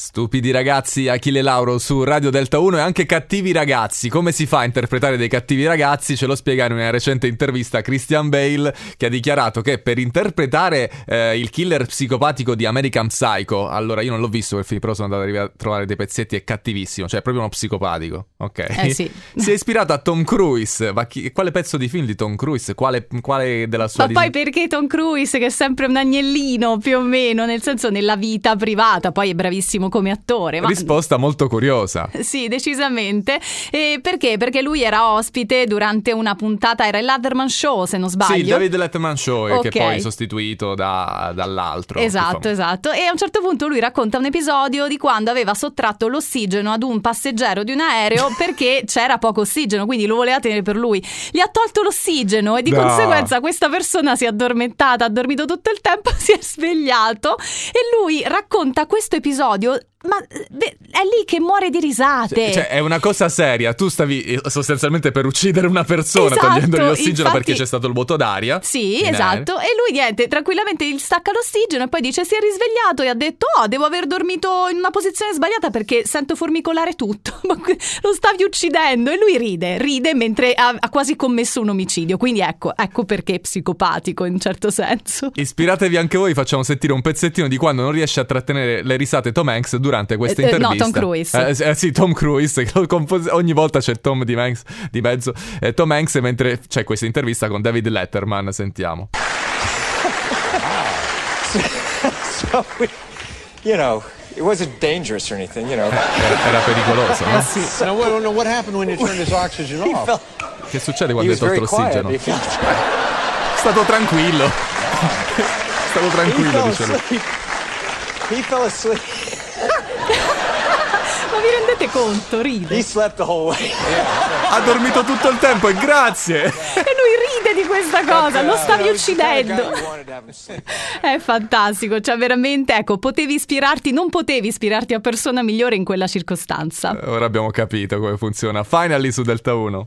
Stupidi ragazzi, Achille Lauro su Radio Delta 1 e anche cattivi ragazzi. Come si fa a interpretare dei cattivi ragazzi? Ce lo spiega in una recente intervista Christian Bale che ha dichiarato che per interpretare eh, il killer psicopatico di American Psycho, allora io non l'ho visto quel film, però sono andato a trovare dei pezzetti, è cattivissimo, cioè è proprio uno psicopatico, ok? Eh sì. si è ispirato a Tom Cruise, ma chi, quale pezzo di film di Tom Cruise? Quale, quale della sua... Ma poi perché Tom Cruise che è sempre un agnellino più o meno, nel senso nella vita privata, poi è bravissimo come attore. Ma... Risposta molto curiosa. Sì, decisamente. E perché? Perché lui era ospite durante una puntata, era il Letterman Show se non sbaglio. Sì, David Letterman Show, okay. che poi è sostituito da, dall'altro. Esatto, esatto. E a un certo punto lui racconta un episodio di quando aveva sottratto l'ossigeno ad un passeggero di un aereo perché c'era poco ossigeno, quindi lo voleva tenere per lui. Gli ha tolto l'ossigeno e di no. conseguenza questa persona si è addormentata, ha dormito tutto il tempo, si è svegliato e lui racconta questo episodio ma beh, è lì che muore di risate. Cioè, è una cosa seria. Tu stavi eh, sostanzialmente per uccidere una persona esatto, togliendogli l'ossigeno infatti, perché c'è stato il vuoto d'aria. Sì, esatto. Aereo. E lui niente, tranquillamente gli stacca l'ossigeno e poi dice si è risvegliato e ha detto "Oh, devo aver dormito in una posizione sbagliata perché sento formicolare tutto". Ma lo stavi uccidendo e lui ride, ride mentre ha, ha quasi commesso un omicidio. Quindi ecco, ecco perché è psicopatico in un certo senso. Ispiratevi anche voi, facciamo sentire un pezzettino di quando non riesce a trattenere le risate Tom Hanks durante questa eh, intervista. No, Tom Cruise. Eh, eh, sì, Tom Cruise. ogni volta c'è Tom di, Hanks, di mezzo. Eh, Tom Hanks mentre c'è questa intervista con David Letterman. Sentiamo. so, we, you know, it wasn't dangerous or anything, you know. Era, pericoloso, no? Eh sì. No, what, no, what happened when you turned his oxygen off? Che succede quando hai tolto l'ossigeno? È stato tranquillo. È stato tranquillo, diceva. He fell asleep. Ma vi rendete conto? Ride. He slept the whole way. ha dormito tutto il tempo e grazie. E lui ride di questa cosa, lo stavi uccidendo. È fantastico, cioè veramente, ecco, potevi ispirarti, non potevi ispirarti a persona migliore in quella circostanza. Ora abbiamo capito come funziona. Finally su Delta 1.